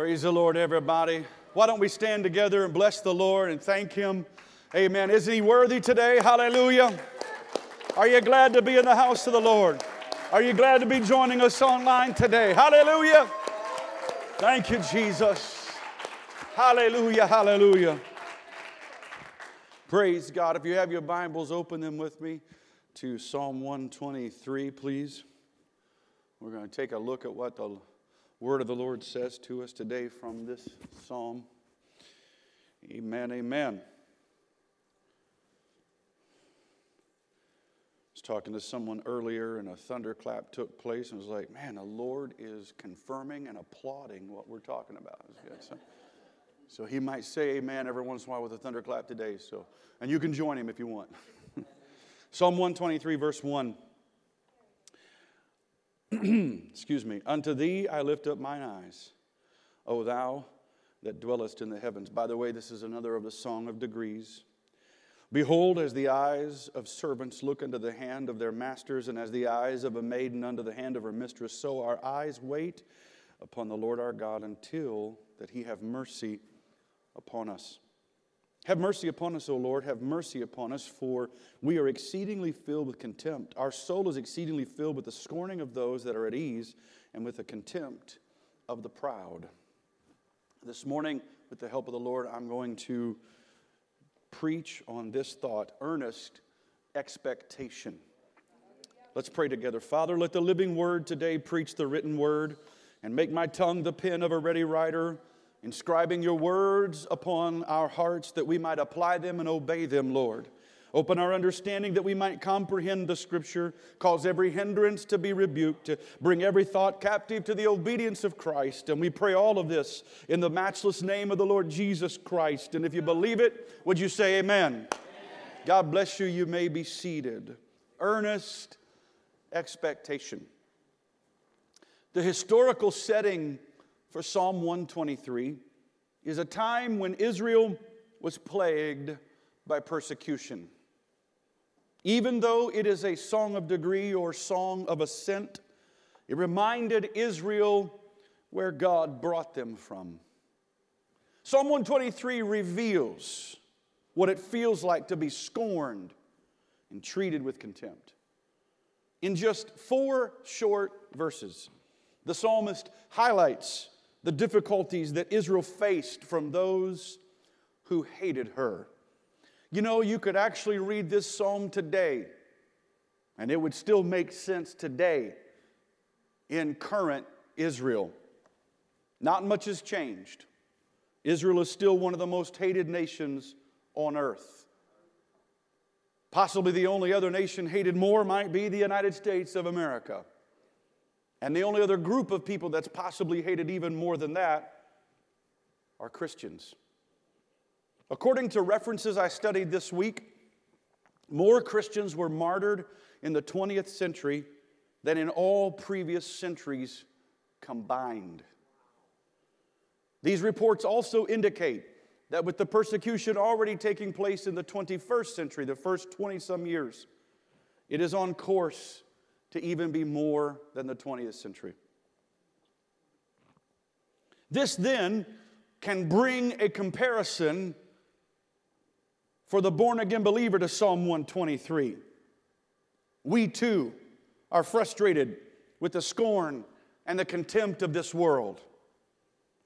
Praise the Lord, everybody. Why don't we stand together and bless the Lord and thank Him? Amen. Isn't He worthy today? Hallelujah. Are you glad to be in the house of the Lord? Are you glad to be joining us online today? Hallelujah. Thank you, Jesus. Hallelujah, hallelujah. Praise God. If you have your Bibles, open them with me to Psalm 123, please. We're going to take a look at what the word of the Lord says to us today from this psalm. Amen, amen. I was talking to someone earlier, and a thunderclap took place, and was like, man, the Lord is confirming and applauding what we're talking about. So, so he might say amen every once in a while with a thunderclap today. So, and you can join him if you want. Psalm 123, verse 1. excuse me, unto thee I lift up mine eyes, O thou that dwellest in the heavens. By the way, this is another of the song of degrees. Behold, as the eyes of servants look unto the hand of their masters, and as the eyes of a maiden unto the hand of her mistress, so our eyes wait upon the Lord our God until that he have mercy upon us. Have mercy upon us, O Lord, have mercy upon us, for we are exceedingly filled with contempt. Our soul is exceedingly filled with the scorning of those that are at ease and with the contempt of the proud. This morning, with the help of the Lord, I'm going to preach on this thought earnest expectation. Let's pray together. Father, let the living word today preach the written word and make my tongue the pen of a ready writer inscribing your words upon our hearts that we might apply them and obey them, Lord. Open our understanding that we might comprehend the scripture, cause every hindrance to be rebuked, to bring every thought captive to the obedience of Christ. And we pray all of this in the matchless name of the Lord Jesus Christ. And if you believe it, would you say amen? amen. God bless you. You may be seated. Earnest expectation. The historical setting for Psalm 123 is a time when Israel was plagued by persecution. Even though it is a song of degree or song of ascent, it reminded Israel where God brought them from. Psalm 123 reveals what it feels like to be scorned and treated with contempt. In just four short verses, the psalmist highlights the difficulties that Israel faced from those who hated her. You know, you could actually read this psalm today, and it would still make sense today in current Israel. Not much has changed. Israel is still one of the most hated nations on earth. Possibly the only other nation hated more might be the United States of America. And the only other group of people that's possibly hated even more than that are Christians. According to references I studied this week, more Christians were martyred in the 20th century than in all previous centuries combined. These reports also indicate that with the persecution already taking place in the 21st century, the first 20 some years, it is on course to even be more than the 20th century. This then can bring a comparison for the born again believer to Psalm 123. We too are frustrated with the scorn and the contempt of this world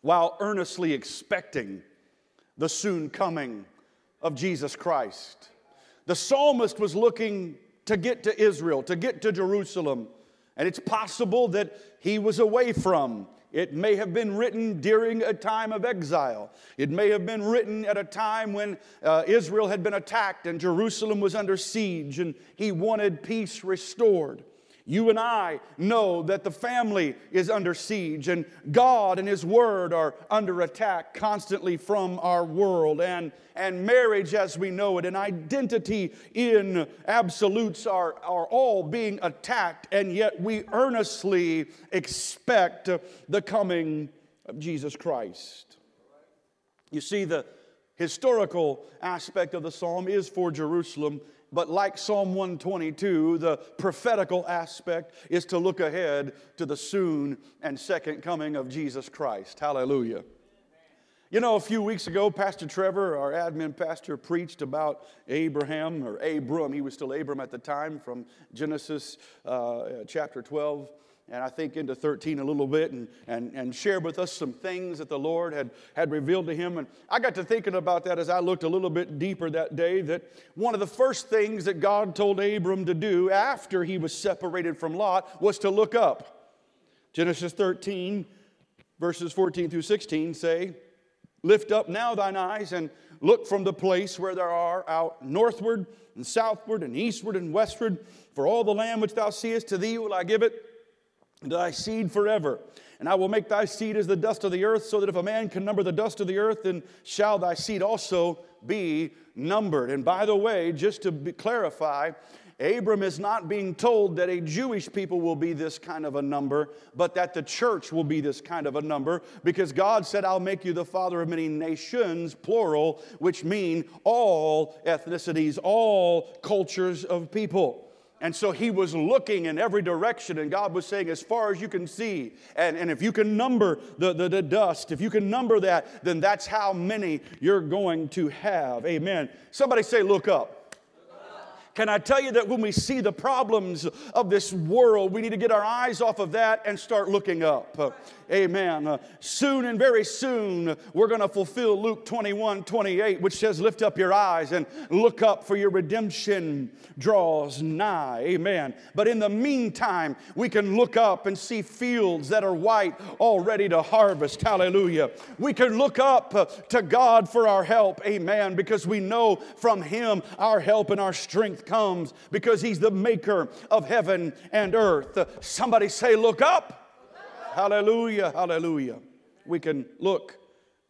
while earnestly expecting the soon coming of Jesus Christ. The psalmist was looking to get to Israel, to get to Jerusalem. And it's possible that he was away from. It may have been written during a time of exile. It may have been written at a time when uh, Israel had been attacked and Jerusalem was under siege and he wanted peace restored. You and I know that the family is under siege, and God and His Word are under attack constantly from our world. And, and marriage, as we know it, and identity in absolutes are, are all being attacked, and yet we earnestly expect the coming of Jesus Christ. You see, the historical aspect of the psalm is for Jerusalem But like Psalm 122, the prophetical aspect is to look ahead to the soon and second coming of Jesus Christ. Hallelujah. You know, a few weeks ago, Pastor Trevor, our admin pastor, preached about Abraham, or Abram. He was still Abram at the time, from Genesis uh, chapter 12 and I think into 13 a little bit and, and, and shared with us some things that the Lord had, had revealed to him. And I got to thinking about that as I looked a little bit deeper that day. That one of the first things that God told Abram to do after he was separated from Lot was to look up. Genesis 13, verses 14 through 16 say, Lift up now thine eyes and look from the place where there are out northward and southward and eastward and westward. For all the land which thou seest, to thee will I give it thy seed forever. And I will make thy seed as the dust of the earth, so that if a man can number the dust of the earth, then shall thy seed also be numbered. And by the way, just to be, clarify, Abram is not being told that a Jewish people will be this kind of a number, but that the church will be this kind of a number, because God said, I'll make you the father of many nations, plural, which mean all ethnicities, all cultures of people. And so he was looking in every direction, and God was saying, as far as you can see, and, and if you can number the, the, the dust, if you can number that, then that's how many you're going to have. Amen. Somebody say, look up. Can I tell you that when we see the problems of this world, we need to get our eyes off of that and start looking up? Amen. Soon and very soon, we're going to fulfill Luke 21 28, which says, Lift up your eyes and look up, for your redemption draws nigh. Amen. But in the meantime, we can look up and see fields that are white, all ready to harvest. Hallelujah. We can look up to God for our help. Amen. Because we know from Him our help and our strength comes because He's the maker of heaven and earth. Somebody say, Look up. Hallelujah, hallelujah. We can look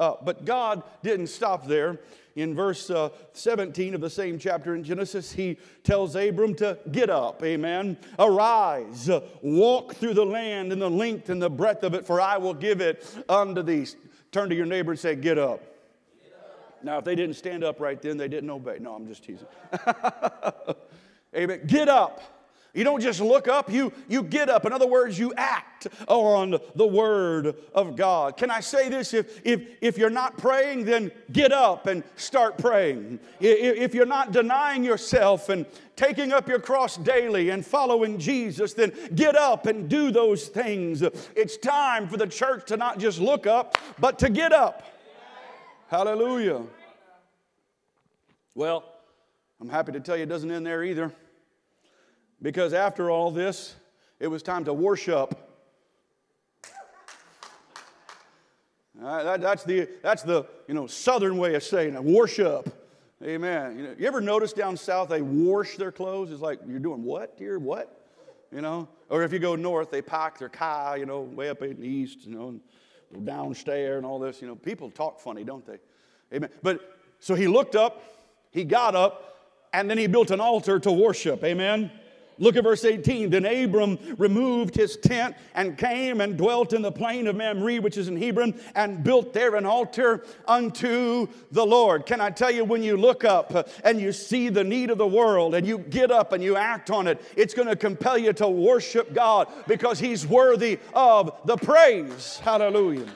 up. But God didn't stop there. In verse uh, 17 of the same chapter in Genesis, he tells Abram to get up, amen. Arise, walk through the land in the length and the breadth of it, for I will give it unto thee. Turn to your neighbor and say, Get up. Now, if they didn't stand up right then, they didn't obey. No, I'm just teasing. Amen. Get up. You don't just look up, you, you get up. In other words, you act on the word of God. Can I say this? If, if, if you're not praying, then get up and start praying. If you're not denying yourself and taking up your cross daily and following Jesus, then get up and do those things. It's time for the church to not just look up, but to get up. Hallelujah. Well, I'm happy to tell you it doesn't end there either. Because after all this, it was time to worship. Uh, that, that's, the, that's the you know, southern way of saying it, worship. Amen. You, know, you ever notice down south they wash their clothes? It's like, you're doing what, dear? What? You know? Or if you go north, they pack their car, you know, way up in the east, you know, and downstairs and all this. You know, people talk funny, don't they? Amen. But so he looked up, he got up, and then he built an altar to worship. Amen. Look at verse 18. Then Abram removed his tent and came and dwelt in the plain of Mamre, which is in Hebron, and built there an altar unto the Lord. Can I tell you, when you look up and you see the need of the world and you get up and you act on it, it's going to compel you to worship God because He's worthy of the praise. Hallelujah.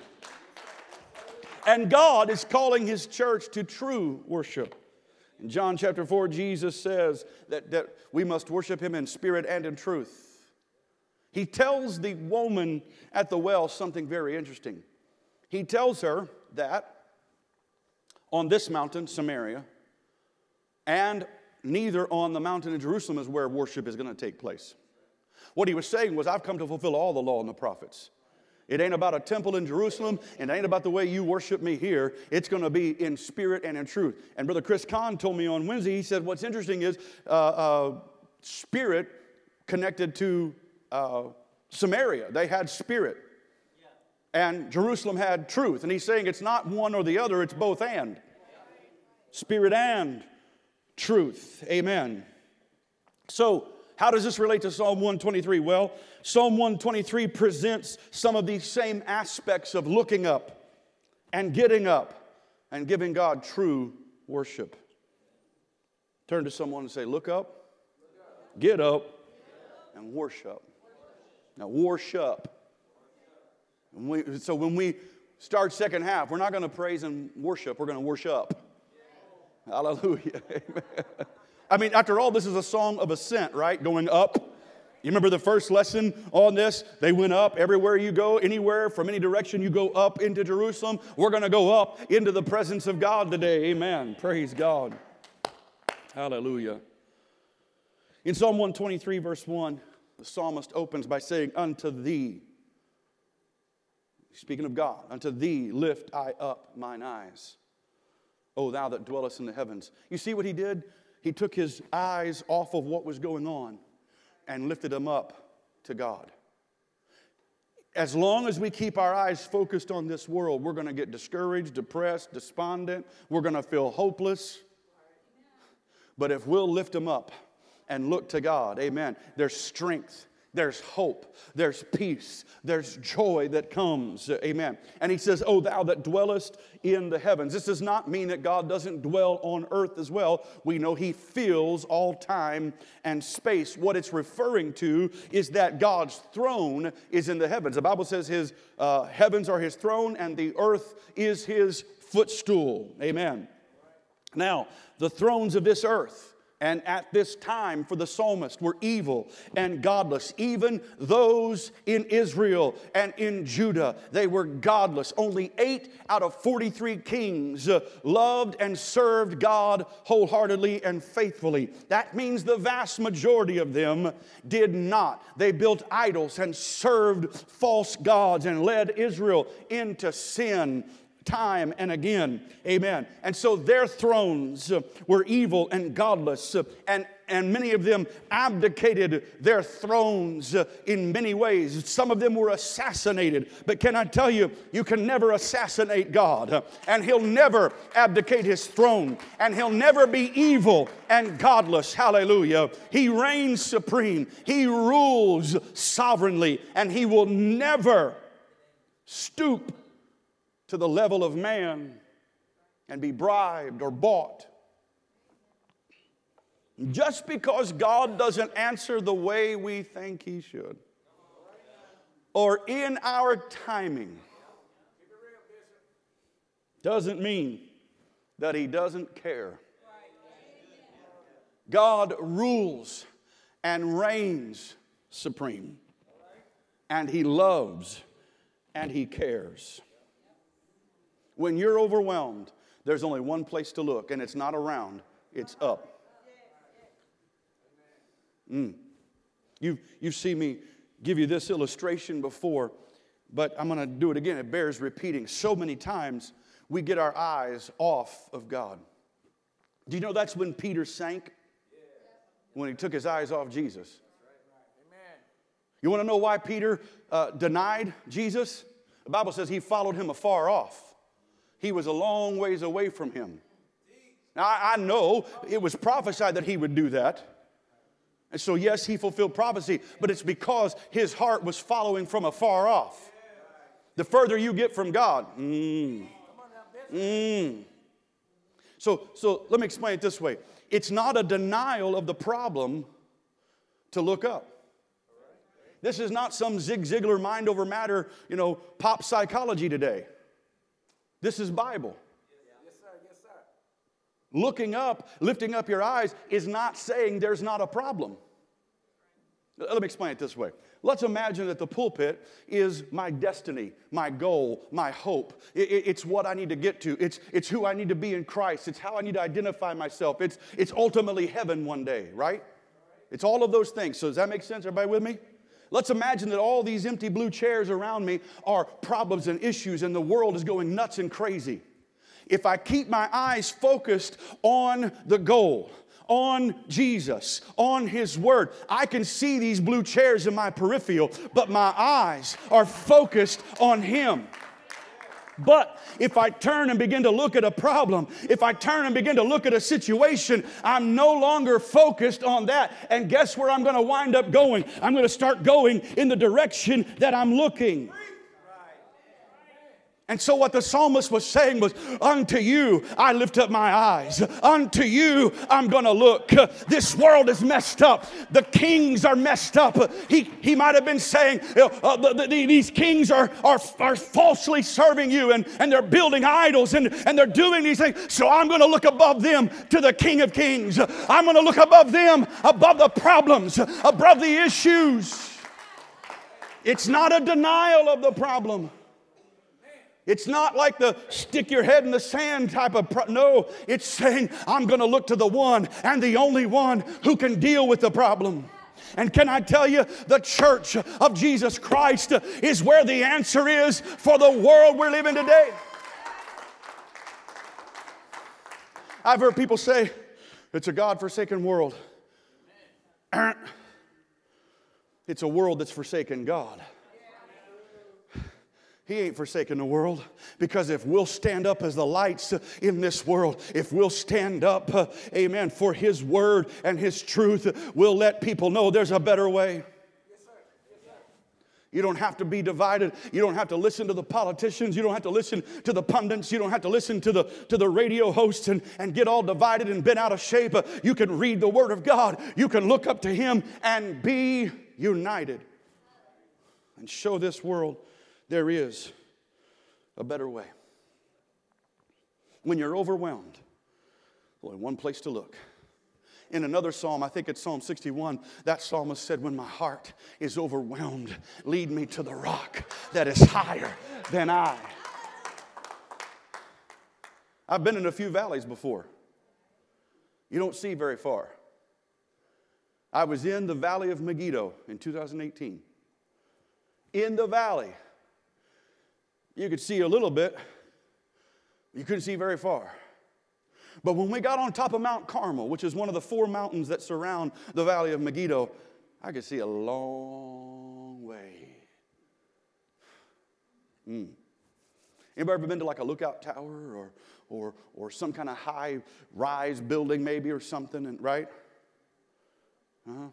And God is calling His church to true worship. In John chapter 4, Jesus says that, that we must worship him in spirit and in truth. He tells the woman at the well something very interesting. He tells her that on this mountain, Samaria, and neither on the mountain in Jerusalem is where worship is going to take place. What he was saying was, I've come to fulfill all the law and the prophets. It ain't about a temple in Jerusalem, and it ain't about the way you worship me here. It's going to be in spirit and in truth. And Brother Chris Kahn told me on Wednesday, he said, What's interesting is uh, uh, spirit connected to uh, Samaria. They had spirit. And Jerusalem had truth. And he's saying it's not one or the other, it's both and. Spirit and truth. Amen. So, how does this relate to Psalm 123? Well, Psalm 123 presents some of these same aspects of looking up and getting up and giving God true worship. Turn to someone and say, Look up, get up, and worship. Now, worship. We, so when we start second half, we're not going to praise and worship, we're going to worship. Hallelujah. Amen. I mean, after all, this is a song of ascent, right? Going up. You remember the first lesson on this? They went up everywhere you go, anywhere, from any direction you go up into Jerusalem. We're going to go up into the presence of God today. Amen. Praise God. Hallelujah. In Psalm 123, verse 1, the psalmist opens by saying, Unto thee, speaking of God, unto thee lift I up mine eyes. O thou that dwellest in the heavens. You see what he did? He took his eyes off of what was going on and lifted them up to God. As long as we keep our eyes focused on this world, we're going to get discouraged, depressed, despondent. We're going to feel hopeless. But if we'll lift them up and look to God, amen, there's strength there's hope, there's peace, there's joy that comes. Amen. And he says, Oh, thou that dwellest in the heavens. This does not mean that God doesn't dwell on earth as well. We know he fills all time and space. What it's referring to is that God's throne is in the heavens. The Bible says his uh, heavens are his throne and the earth is his footstool. Amen. Now, the thrones of this earth and at this time for the psalmist were evil and godless. Even those in Israel and in Judah, they were godless. Only eight out of 43 kings uh, loved and served God wholeheartedly and faithfully. That means the vast majority of them did not. They built idols and served false gods and led Israel into sin time and again. Amen. And so their thrones were evil and godless, and and many of them abdicated their thrones in many ways. Some of them were assassinated. But can I tell you, you can never assassinate God, and He'll never abdicate His throne, and He'll never be evil and godless. Hallelujah. He reigns supreme, He rules sovereignly, and He will never stoop to the level of man and be bribed or bought. Just because God doesn't answer the way we think He should, or in our timing, doesn't mean that He doesn't care. God rules and reigns supreme, and He loves and He cares. When you're overwhelmed, there's only one place to look, and it's not around, it's up. Mm. You've, you've seen me give you this illustration before, but I'm going to do it again. It bears repeating. So many times we get our eyes off of God. Do you know that's when Peter sank? When he took his eyes off Jesus. You want to know why Peter uh, denied Jesus? The Bible says he followed him afar off he was a long ways away from him. Now, I know it was prophesied that he would do that. And so, yes, he fulfilled prophecy, but it's because his heart was following from afar off. The further you get from God, mm, mm. So, so let me explain it this way it's not a denial of the problem to look up. This is not some Zig Ziglar mind over matter, you know, pop psychology today. This is Bible. Yes, sir. Yes, sir. Looking up, lifting up your eyes is not saying there's not a problem. Let me explain it this way. Let's imagine that the pulpit is my destiny, my goal, my hope. it's what I need to get to. It's, it's who I need to be in Christ. It's how I need to identify myself. It's, it's ultimately heaven one day, right? It's all of those things. So, does that make sense? Everybody with me? Let's imagine that all these empty blue chairs around me are problems and issues, and the world is going nuts and crazy. If I keep my eyes focused on the goal, on Jesus, on His Word. I can see these blue chairs in my peripheral, but my eyes are focused on Him. But if I turn and begin to look at a problem, if I turn and begin to look at a situation, I'm no longer focused on that. And guess where I'm going to wind up going? I'm going to start going in the direction that I'm looking. And so, what the psalmist was saying was, Unto you I lift up my eyes. Unto you I'm going to look. This world is messed up. The kings are messed up. He, he might have been saying, uh, the, the, These kings are, are, are falsely serving you and, and they're building idols and, and they're doing these things. So, I'm going to look above them to the King of Kings. I'm going to look above them, above the problems, above the issues. It's not a denial of the problem. It's not like the stick your head in the sand type of pro- no, it's saying I'm going to look to the one and the only one who can deal with the problem. And can I tell you, the church of Jesus Christ is where the answer is for the world we're living today. I've heard people say it's a God forsaken world. It's a world that's forsaken God. He ain't forsaken the world because if we'll stand up as the lights in this world, if we'll stand up, amen, for His word and His truth, we'll let people know there's a better way. You don't have to be divided. You don't have to listen to the politicians. You don't have to listen to the pundits. You don't have to listen to the, to the radio hosts and, and get all divided and bent out of shape. You can read the Word of God. You can look up to Him and be united and show this world there is a better way. When you're overwhelmed, only one place to look. In another psalm, I think it's Psalm 61, that psalmist said, When my heart is overwhelmed, lead me to the rock that is higher than I. I've been in a few valleys before. You don't see very far. I was in the valley of Megiddo in 2018. In the valley, you could see a little bit, you couldn't see very far. But when we got on top of Mount Carmel, which is one of the four mountains that surround the valley of Megiddo, I could see a long way. Mm. Anybody ever been to like a lookout tower or, or, or some kind of high rise building maybe or something, and, right? Uh-huh.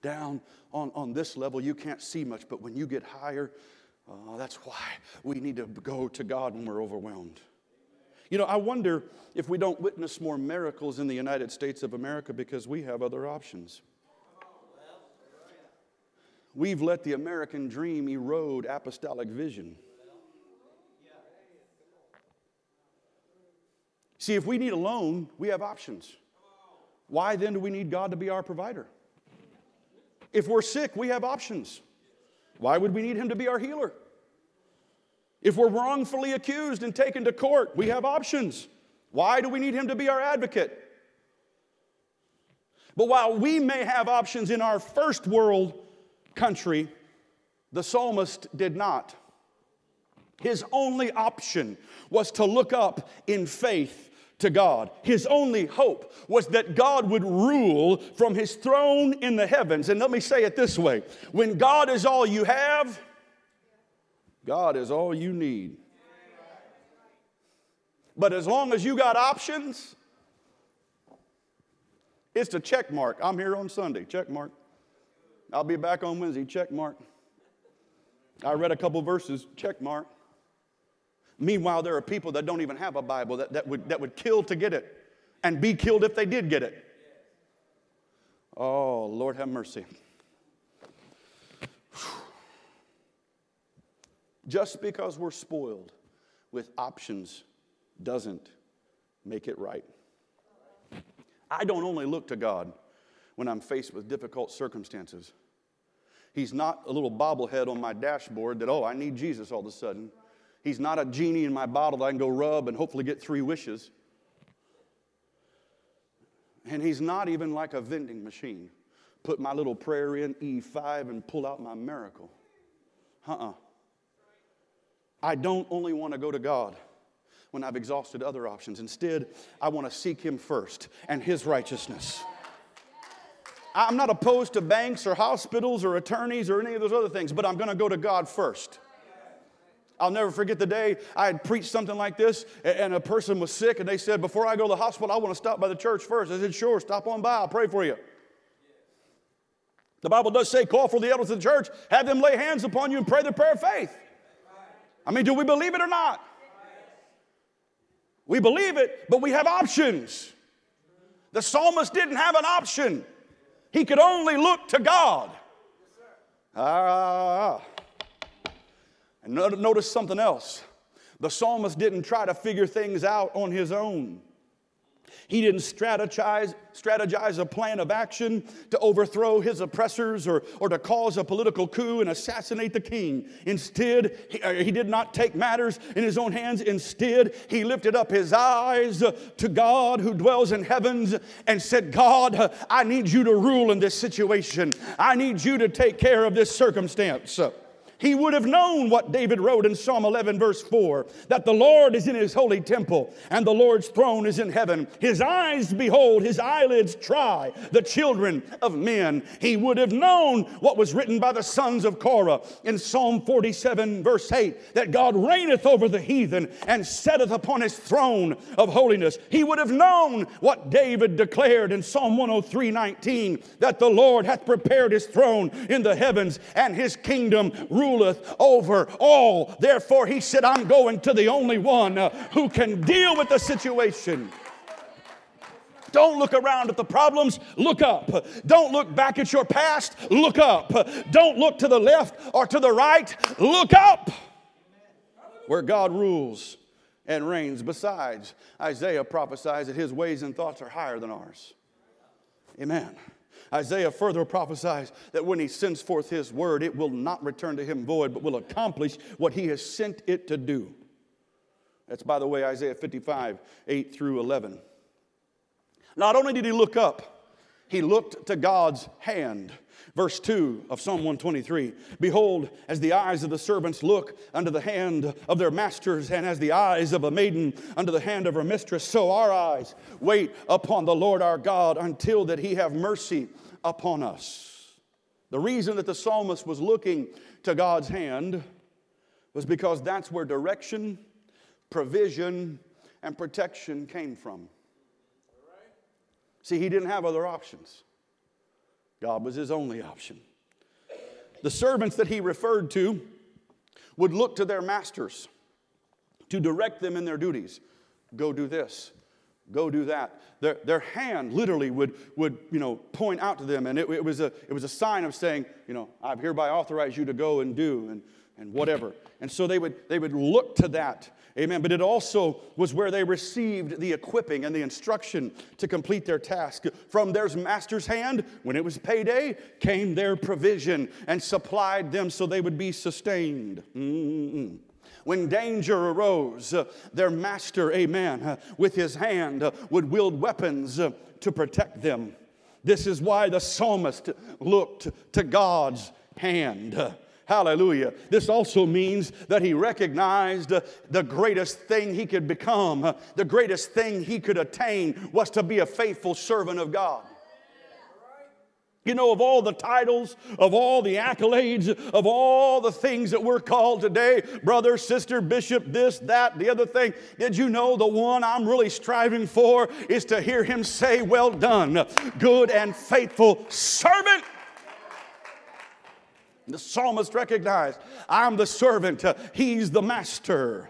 Down on, on this level, you can't see much, but when you get higher, uh, that's why we need to go to God when we're overwhelmed. You know, I wonder if we don't witness more miracles in the United States of America because we have other options. We've let the American dream erode apostolic vision. See, if we need a loan, we have options. Why then do we need God to be our provider? If we're sick, we have options. Why would we need him to be our healer? If we're wrongfully accused and taken to court, we have options. Why do we need him to be our advocate? But while we may have options in our first world country, the psalmist did not. His only option was to look up in faith to God. His only hope was that God would rule from his throne in the heavens. And let me say it this way when God is all you have, God is all you need. But as long as you got options, it's a check mark. I'm here on Sunday, check mark. I'll be back on Wednesday, check mark. I read a couple verses, check mark. Meanwhile, there are people that don't even have a Bible that, that, would, that would kill to get it and be killed if they did get it. Oh, Lord have mercy. Just because we're spoiled with options doesn't make it right. I don't only look to God when I'm faced with difficult circumstances. He's not a little bobblehead on my dashboard that, oh, I need Jesus all of a sudden. He's not a genie in my bottle that I can go rub and hopefully get three wishes. And he's not even like a vending machine. Put my little prayer in E5 and pull out my miracle. Uh uh-uh. uh I don't only want to go to God when I've exhausted other options. Instead, I want to seek Him first and His righteousness. I'm not opposed to banks or hospitals or attorneys or any of those other things, but I'm going to go to God first. I'll never forget the day I had preached something like this, and a person was sick, and they said, Before I go to the hospital, I want to stop by the church first. I said, Sure, stop on by, I'll pray for you. The Bible does say, Call for the elders of the church, have them lay hands upon you and pray the prayer of faith. I mean, do we believe it or not? We believe it, but we have options. The psalmist didn't have an option, he could only look to God. Ah. And notice something else. The psalmist didn't try to figure things out on his own. He didn't strategize, strategize a plan of action to overthrow his oppressors or, or to cause a political coup and assassinate the king. Instead, he, uh, he did not take matters in his own hands. Instead, he lifted up his eyes to God who dwells in heavens and said, God, I need you to rule in this situation. I need you to take care of this circumstance he would have known what David wrote in Psalm 11, verse 4 that the Lord is in his holy temple and the Lord's throne is in heaven. His eyes behold, his eyelids try the children of men. He would have known what was written by the sons of Korah in Psalm 47, verse 8 that God reigneth over the heathen and setteth upon his throne of holiness. He would have known what David declared in Psalm 103, 19 that the Lord hath prepared his throne in the heavens and his kingdom ruleth over all. Therefore, he said, I'm going to the only one uh, who can deal with the situation. Don't look around at the problems, look up. Don't look back at your past, look up. Don't look to the left or to the right, look up. Where God rules and reigns. Besides, Isaiah prophesies that his ways and thoughts are higher than ours. Amen. Isaiah further prophesies that when he sends forth his word, it will not return to him void, but will accomplish what he has sent it to do. That's, by the way, Isaiah 55, 8 through 11. Not only did he look up, he looked to God's hand. Verse 2 of Psalm 123 Behold, as the eyes of the servants look unto the hand of their masters, and as the eyes of a maiden unto the hand of her mistress, so our eyes wait upon the Lord our God until that he have mercy upon us. The reason that the psalmist was looking to God's hand was because that's where direction, provision, and protection came from. See, he didn't have other options. God was his only option. The servants that he referred to would look to their masters to direct them in their duties. Go do this, go do that. Their, their hand literally would, would you know, point out to them, and it, it, was a, it was a sign of saying, you know, I've hereby authorized you to go and do and, and whatever. And so they would, they would look to that Amen. But it also was where they received the equipping and the instruction to complete their task. From their master's hand, when it was payday, came their provision and supplied them so they would be sustained. Mm-mm. When danger arose, uh, their master, amen, uh, with his hand uh, would wield weapons to protect them. This is why the psalmist looked to God's hand. Hallelujah. This also means that he recognized the greatest thing he could become, the greatest thing he could attain was to be a faithful servant of God. You know, of all the titles, of all the accolades, of all the things that we're called today, brother, sister, bishop, this, that, the other thing, did you know the one I'm really striving for is to hear him say, Well done, good and faithful servant? The psalmist recognized, I'm the servant, he's the master.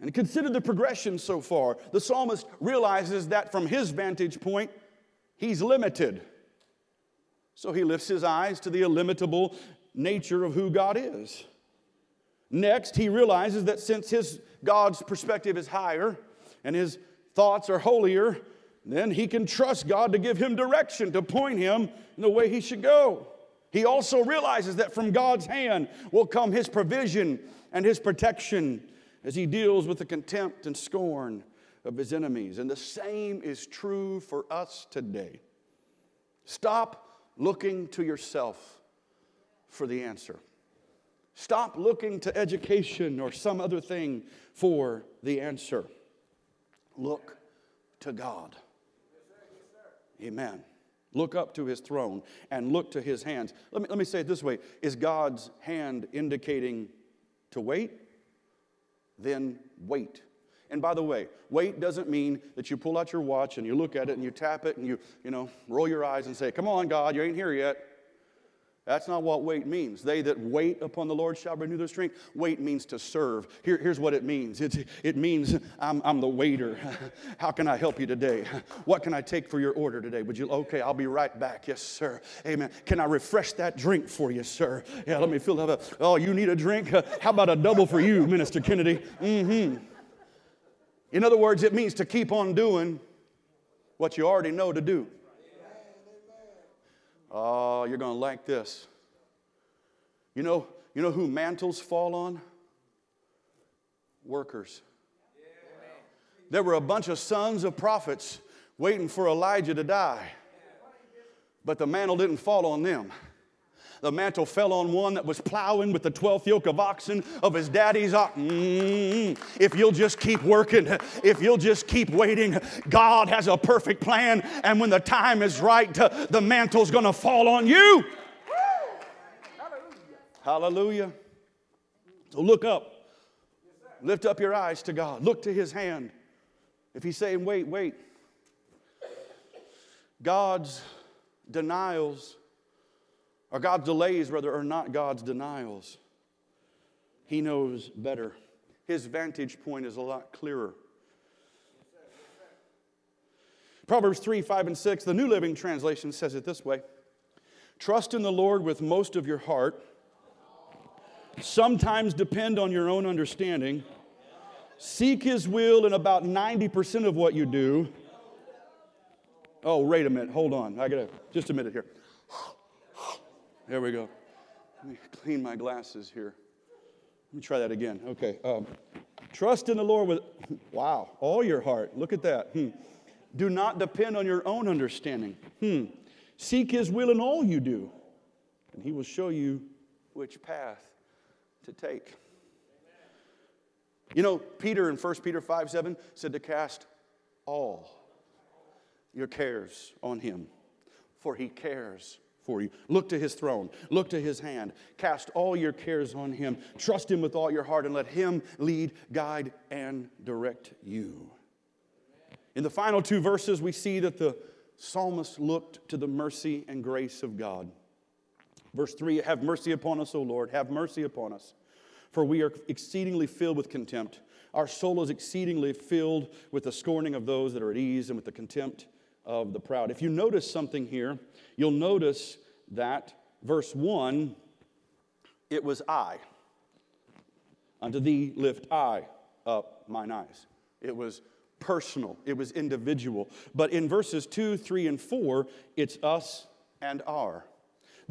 And consider the progression so far. The psalmist realizes that from his vantage point, he's limited. So he lifts his eyes to the illimitable nature of who God is. Next, he realizes that since his God's perspective is higher and his thoughts are holier, then he can trust God to give him direction, to point him in the way he should go. He also realizes that from God's hand will come his provision and his protection as he deals with the contempt and scorn of his enemies. And the same is true for us today. Stop looking to yourself for the answer. Stop looking to education or some other thing for the answer. Look to God. Amen. Look up to his throne and look to his hands. Let me, let me say it this way Is God's hand indicating to wait? Then wait. And by the way, wait doesn't mean that you pull out your watch and you look at it and you tap it and you, you know, roll your eyes and say, Come on, God, you ain't here yet. That's not what wait means. They that wait upon the Lord shall renew their strength. Wait means to serve. Here, here's what it means it, it means I'm, I'm the waiter. How can I help you today? What can I take for your order today? Would you, okay, I'll be right back. Yes, sir. Amen. Can I refresh that drink for you, sir? Yeah, let me fill that up. Oh, you need a drink? How about a double for you, Minister Kennedy? Mm hmm. In other words, it means to keep on doing what you already know to do. Oh, you're going to like this. You know, you know who mantles fall on? Workers. There were a bunch of sons of prophets waiting for Elijah to die, but the mantle didn't fall on them the mantle fell on one that was plowing with the 12th yoke of oxen of his daddy's oxen. Mm, if you'll just keep working, if you'll just keep waiting, God has a perfect plan. And when the time is right, the mantle's going to fall on you. Hallelujah. So look up. Lift up your eyes to God. Look to his hand. If he's saying, wait, wait, God's denials or God's delays, rather, are not God's denials. He knows better. His vantage point is a lot clearer. Proverbs 3, 5, and 6, the New Living Translation says it this way Trust in the Lord with most of your heart. Sometimes depend on your own understanding. Seek His will in about 90% of what you do. Oh, wait a minute. Hold on. I got to, just a minute here. There we go. Let me clean my glasses here. Let me try that again. Okay. Um, trust in the Lord with, wow, all your heart. Look at that. Hmm. Do not depend on your own understanding. Hmm. Seek his will in all you do, and he will show you which path to take. You know, Peter in 1 Peter 5 7 said to cast all your cares on him, for he cares for you. Look to his throne, look to his hand. Cast all your cares on him. Trust him with all your heart and let him lead, guide, and direct you. In the final two verses, we see that the psalmist looked to the mercy and grace of God. Verse 3 Have mercy upon us, O Lord, have mercy upon us, for we are exceedingly filled with contempt. Our soul is exceedingly filled with the scorning of those that are at ease and with the contempt of the proud. If you notice something here, you'll notice that verse 1 it was I. Unto thee lift I up mine eyes. It was personal, it was individual. But in verses 2, 3, and 4, it's us and our.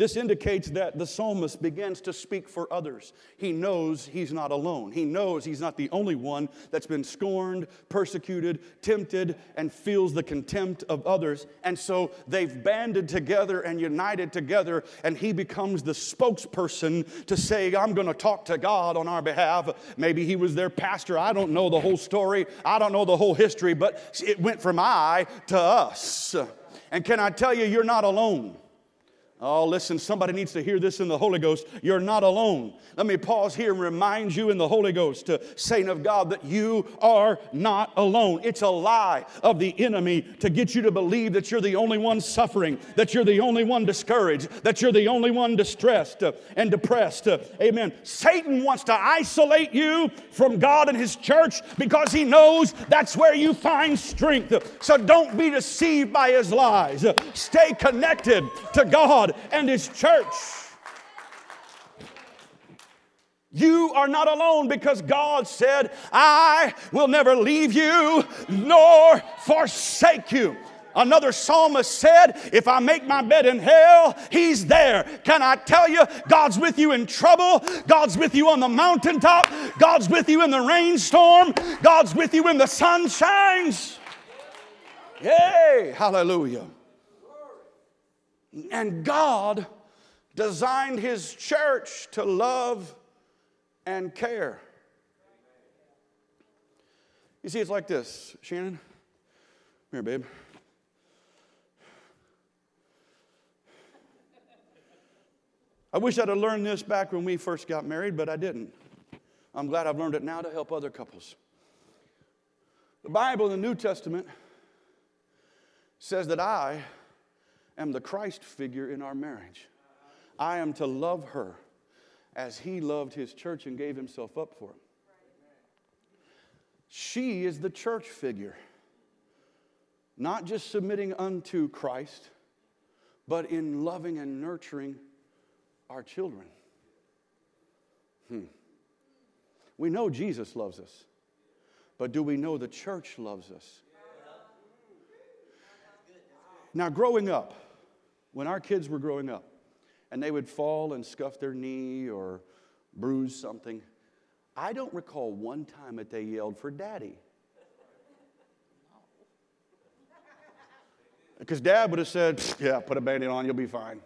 This indicates that the psalmist begins to speak for others. He knows he's not alone. He knows he's not the only one that's been scorned, persecuted, tempted, and feels the contempt of others. And so they've banded together and united together, and he becomes the spokesperson to say, I'm going to talk to God on our behalf. Maybe he was their pastor. I don't know the whole story, I don't know the whole history, but it went from I to us. And can I tell you, you're not alone. Oh, listen, somebody needs to hear this in the Holy Ghost. You're not alone. Let me pause here and remind you in the Holy Ghost, to saint of God, that you are not alone. It's a lie of the enemy to get you to believe that you're the only one suffering, that you're the only one discouraged, that you're the only one distressed uh, and depressed. Uh, amen. Satan wants to isolate you from God and His church because he knows that's where you find strength. So don't be deceived by his lies. Stay connected to God and His church. You are not alone because God said, I will never leave you nor forsake you. Another psalmist said, If I make my bed in hell, He's there. Can I tell you, God's with you in trouble, God's with you on the mountaintop, God's with you in the rainstorm, God's with you when the sun shines. Yay! Hallelujah. And God designed His church to love and care. You see, it's like this. Shannon, come here, babe. I wish I'd have learned this back when we first got married, but I didn't. I'm glad I've learned it now to help other couples. The Bible in the New Testament says that I am the Christ figure in our marriage. I am to love her as he loved his church and gave himself up for it. She is the church figure, not just submitting unto Christ, but in loving and nurturing our children. Hmm. We know Jesus loves us, but do we know the church loves us? Now, growing up, when our kids were growing up, and they would fall and scuff their knee or bruise something, I don't recall one time that they yelled for daddy. Because dad would have said, Yeah, put a band aid on, you'll be fine.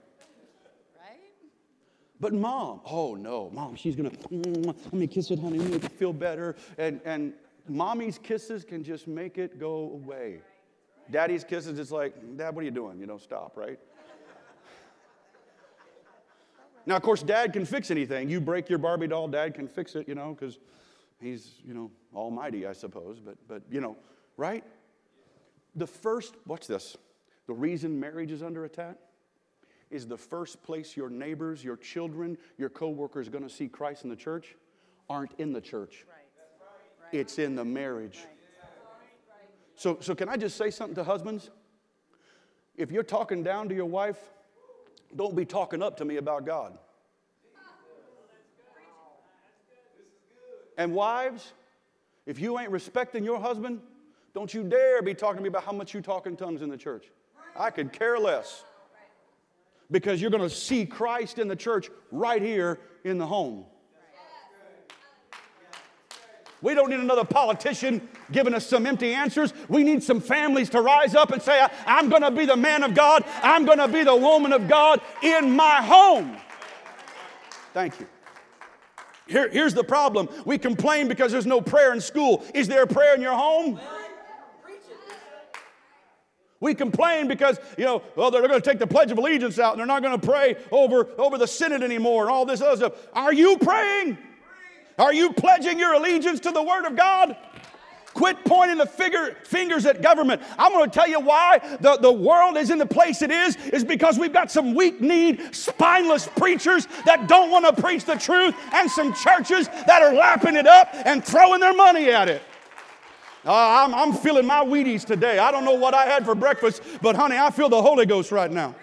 Right? But mom, oh no, mom, she's gonna, mm, let me kiss it, honey, make it feel better. And, and mommy's kisses can just make it go away. Daddy's kisses, it's like, Dad, what are you doing? You know, stop, right? Now, of course, dad can fix anything. You break your Barbie doll, dad can fix it, you know, because he's, you know, almighty, I suppose. But, but, you know, right? The first, watch this. The reason marriage is under attack is the first place your neighbors, your children, your coworkers are going to see Christ in the church aren't in the church. It's in the marriage. So, so can I just say something to husbands? If you're talking down to your wife, don't be talking up to me about God. And wives, if you ain't respecting your husband, don't you dare be talking to me about how much you talk in tongues in the church. I could care less. Because you're going to see Christ in the church right here in the home. We don't need another politician giving us some empty answers. We need some families to rise up and say, I'm going to be the man of God. I'm going to be the woman of God in my home. Thank you. Here, here's the problem we complain because there's no prayer in school. Is there a prayer in your home? We complain because, you know, well, they're going to take the Pledge of Allegiance out and they're not going to pray over, over the Synod anymore and all this other stuff. Are you praying? Are you pledging your allegiance to the Word of God? Quit pointing the figure, fingers at government. I'm going to tell you why the, the world is in the place it is, is because we've got some weak kneed, spineless preachers that don't want to preach the truth and some churches that are lapping it up and throwing their money at it. Uh, I'm, I'm feeling my Wheaties today. I don't know what I had for breakfast, but honey, I feel the Holy Ghost right now.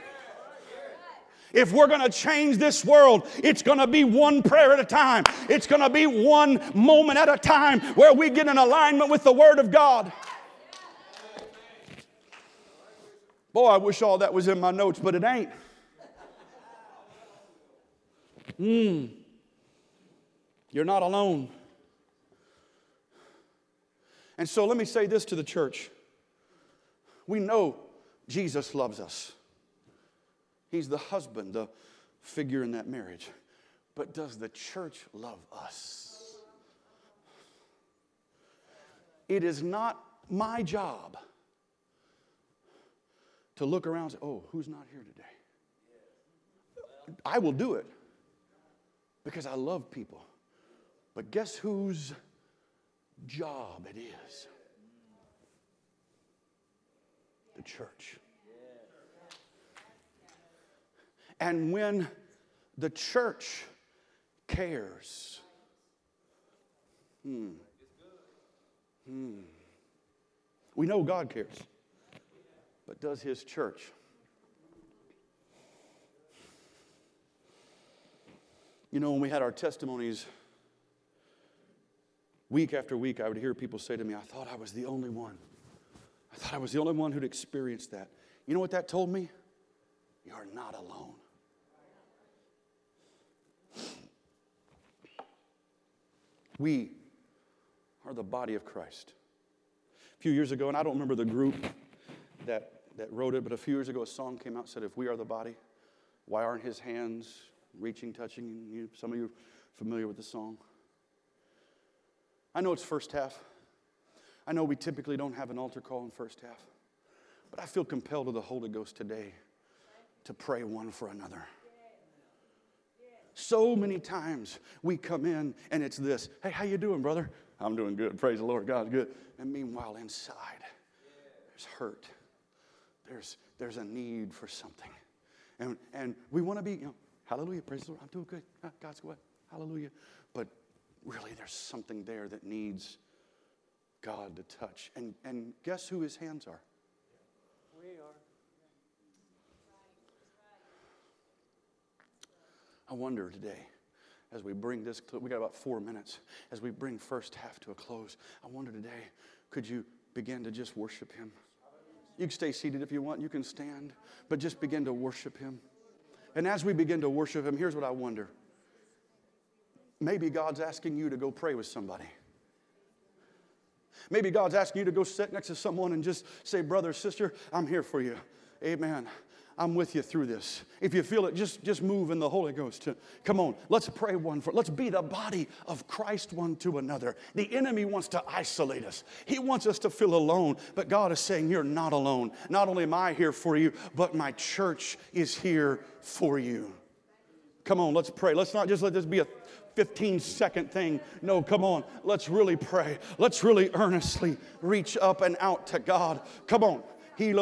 If we're going to change this world, it's going to be one prayer at a time. It's going to be one moment at a time where we get in alignment with the Word of God. Boy, I wish all that was in my notes, but it ain't. Hmm. You're not alone. And so let me say this to the church. We know Jesus loves us. He's the husband, the figure in that marriage. But does the church love us? It is not my job to look around and say, oh, who's not here today? I will do it because I love people. But guess whose job it is? The church. And when the church cares, hmm, hmm, we know God cares, but does His church? You know, when we had our testimonies, week after week, I would hear people say to me, I thought I was the only one. I thought I was the only one who'd experienced that. You know what that told me? You're not alone. We are the body of Christ. A few years ago, and I don't remember the group that, that wrote it, but a few years ago, a song came out said, If we are the body, why aren't his hands reaching, touching? You, some of you are familiar with the song. I know it's first half. I know we typically don't have an altar call in first half, but I feel compelled to the Holy Ghost today to pray one for another. So many times we come in and it's this, hey, how you doing, brother? I'm doing good. Praise the Lord. God's good. And meanwhile, inside, there's hurt. There's, there's a need for something. And, and we want to be, you know, Hallelujah. Praise the Lord. I'm doing good. God's good. Hallelujah. But really, there's something there that needs God to touch. And, and guess who his hands are? We are. I wonder today, as we bring this, we got about four minutes, as we bring first half to a close, I wonder today, could you begin to just worship him? You can stay seated if you want, you can stand, but just begin to worship him. And as we begin to worship him, here's what I wonder. Maybe God's asking you to go pray with somebody. Maybe God's asking you to go sit next to someone and just say, Brother, sister, I'm here for you. Amen. I'm with you through this. If you feel it, just, just move in the Holy Ghost. Come on, let's pray one for. Let's be the body of Christ one to another. The enemy wants to isolate us. He wants us to feel alone, but God is saying, You're not alone. Not only am I here for you, but my church is here for you. Come on, let's pray. Let's not just let this be a 15 second thing. No, come on. Let's really pray. Let's really earnestly reach up and out to God. Come on. In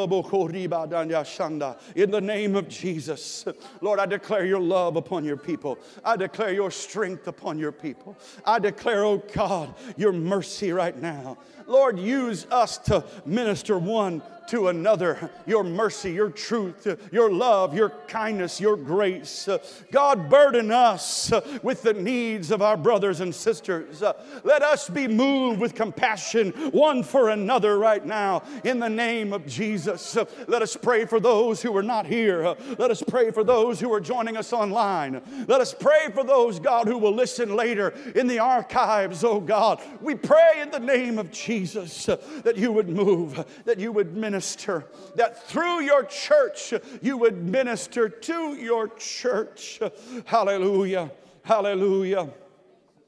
the name of Jesus, Lord, I declare your love upon your people. I declare your strength upon your people. I declare, oh God, your mercy right now. Lord, use us to minister one to another your mercy, your truth, your love, your kindness, your grace. God, burden us with the needs of our brothers and sisters. Let us be moved with compassion one for another right now in the name of Jesus. Let us pray for those who are not here. Let us pray for those who are joining us online. Let us pray for those, God, who will listen later in the archives, oh God. We pray in the name of Jesus Uh, that you would move, uh, that you would minister minister, that through your church uh, you would minister to your church. Hallelujah. Hallelujah.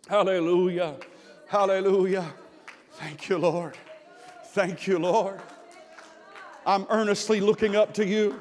Hallelujah. Hallelujah. Thank you, Lord. Thank you, Lord. I'm earnestly looking up to you.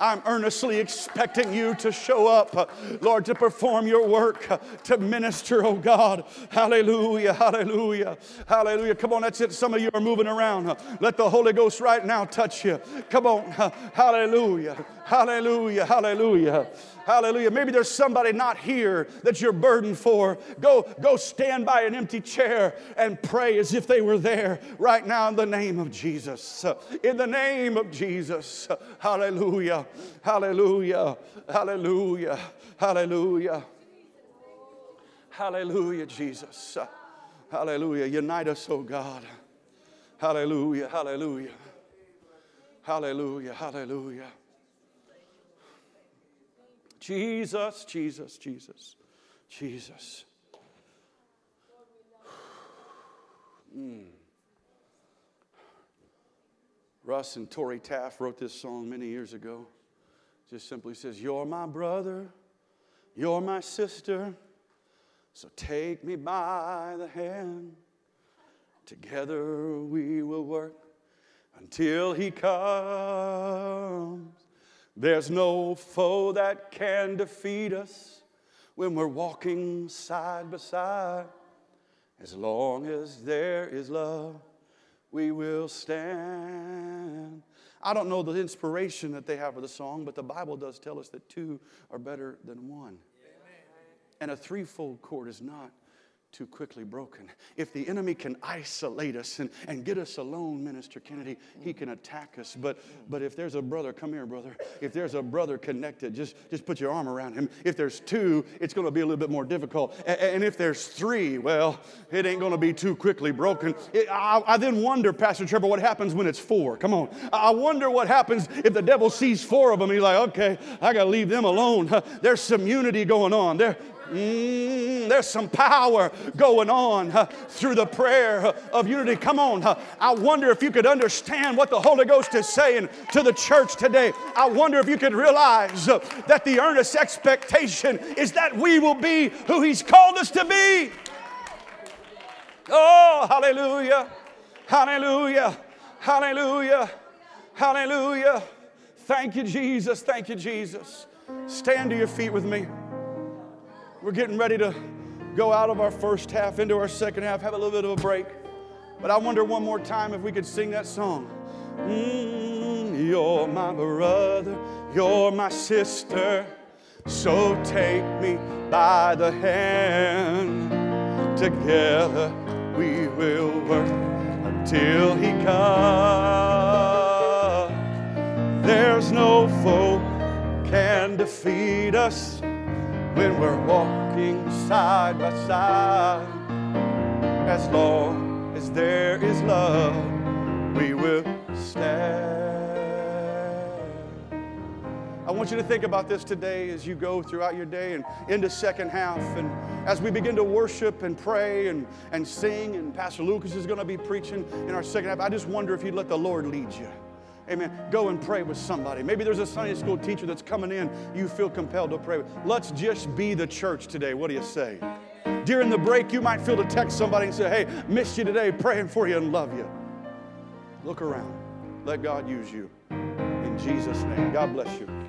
I'm earnestly expecting you to show up, Lord, to perform your work, to minister, oh God. Hallelujah, hallelujah, hallelujah. Come on, that's it. Some of you are moving around. Let the Holy Ghost right now touch you. Come on, hallelujah, hallelujah, hallelujah. Hallelujah. Maybe there's somebody not here that you're burdened for. Go, go stand by an empty chair and pray as if they were there right now in the name of Jesus. In the name of Jesus. Hallelujah. Hallelujah. Hallelujah. Hallelujah. Hallelujah, Jesus. Hallelujah. Unite us, oh God. Hallelujah. Hallelujah. Hallelujah. Hallelujah. Jesus, Jesus, Jesus, Jesus. Mm. Russ and Tori Taff wrote this song many years ago. Just simply says, You're my brother, you're my sister, so take me by the hand. Together we will work until he comes. There's no foe that can defeat us when we're walking side by side. As long as there is love, we will stand. I don't know the inspiration that they have for the song, but the Bible does tell us that two are better than one. And a threefold cord is not too quickly broken. If the enemy can isolate us and, and get us alone, Minister Kennedy, he can attack us. But, but if there's a brother, come here, brother. If there's a brother connected, just, just put your arm around him. If there's two, it's going to be a little bit more difficult. And, and if there's three, well, it ain't going to be too quickly broken. It, I, I, then wonder, Pastor Trevor, what happens when it's four? Come on. I wonder what happens if the devil sees four of them. He's like, okay, I got to leave them alone. There's some unity going on. There, Mm, there's some power going on uh, through the prayer of unity. Come on. Uh, I wonder if you could understand what the Holy Ghost is saying to the church today. I wonder if you could realize uh, that the earnest expectation is that we will be who He's called us to be. Oh, hallelujah. Hallelujah. Hallelujah. Hallelujah. Thank you, Jesus. Thank you, Jesus. Stand to your feet with me. We're getting ready to go out of our first half into our second half, have a little bit of a break. But I wonder one more time if we could sing that song. Mm, you're my brother, you're my sister. So take me by the hand. Together we will work until He comes. There's no foe can defeat us when we're walking side by side. As long as there is love, we will stand. I want you to think about this today as you go throughout your day and into second half. And as we begin to worship and pray and, and sing, and Pastor Lucas is going to be preaching in our second half, I just wonder if you'd let the Lord lead you. Amen. Go and pray with somebody. Maybe there's a Sunday school teacher that's coming in you feel compelled to pray with. Let's just be the church today. What do you say? During the break, you might feel to text somebody and say, Hey, missed you today, praying for you and love you. Look around. Let God use you. In Jesus' name. God bless you.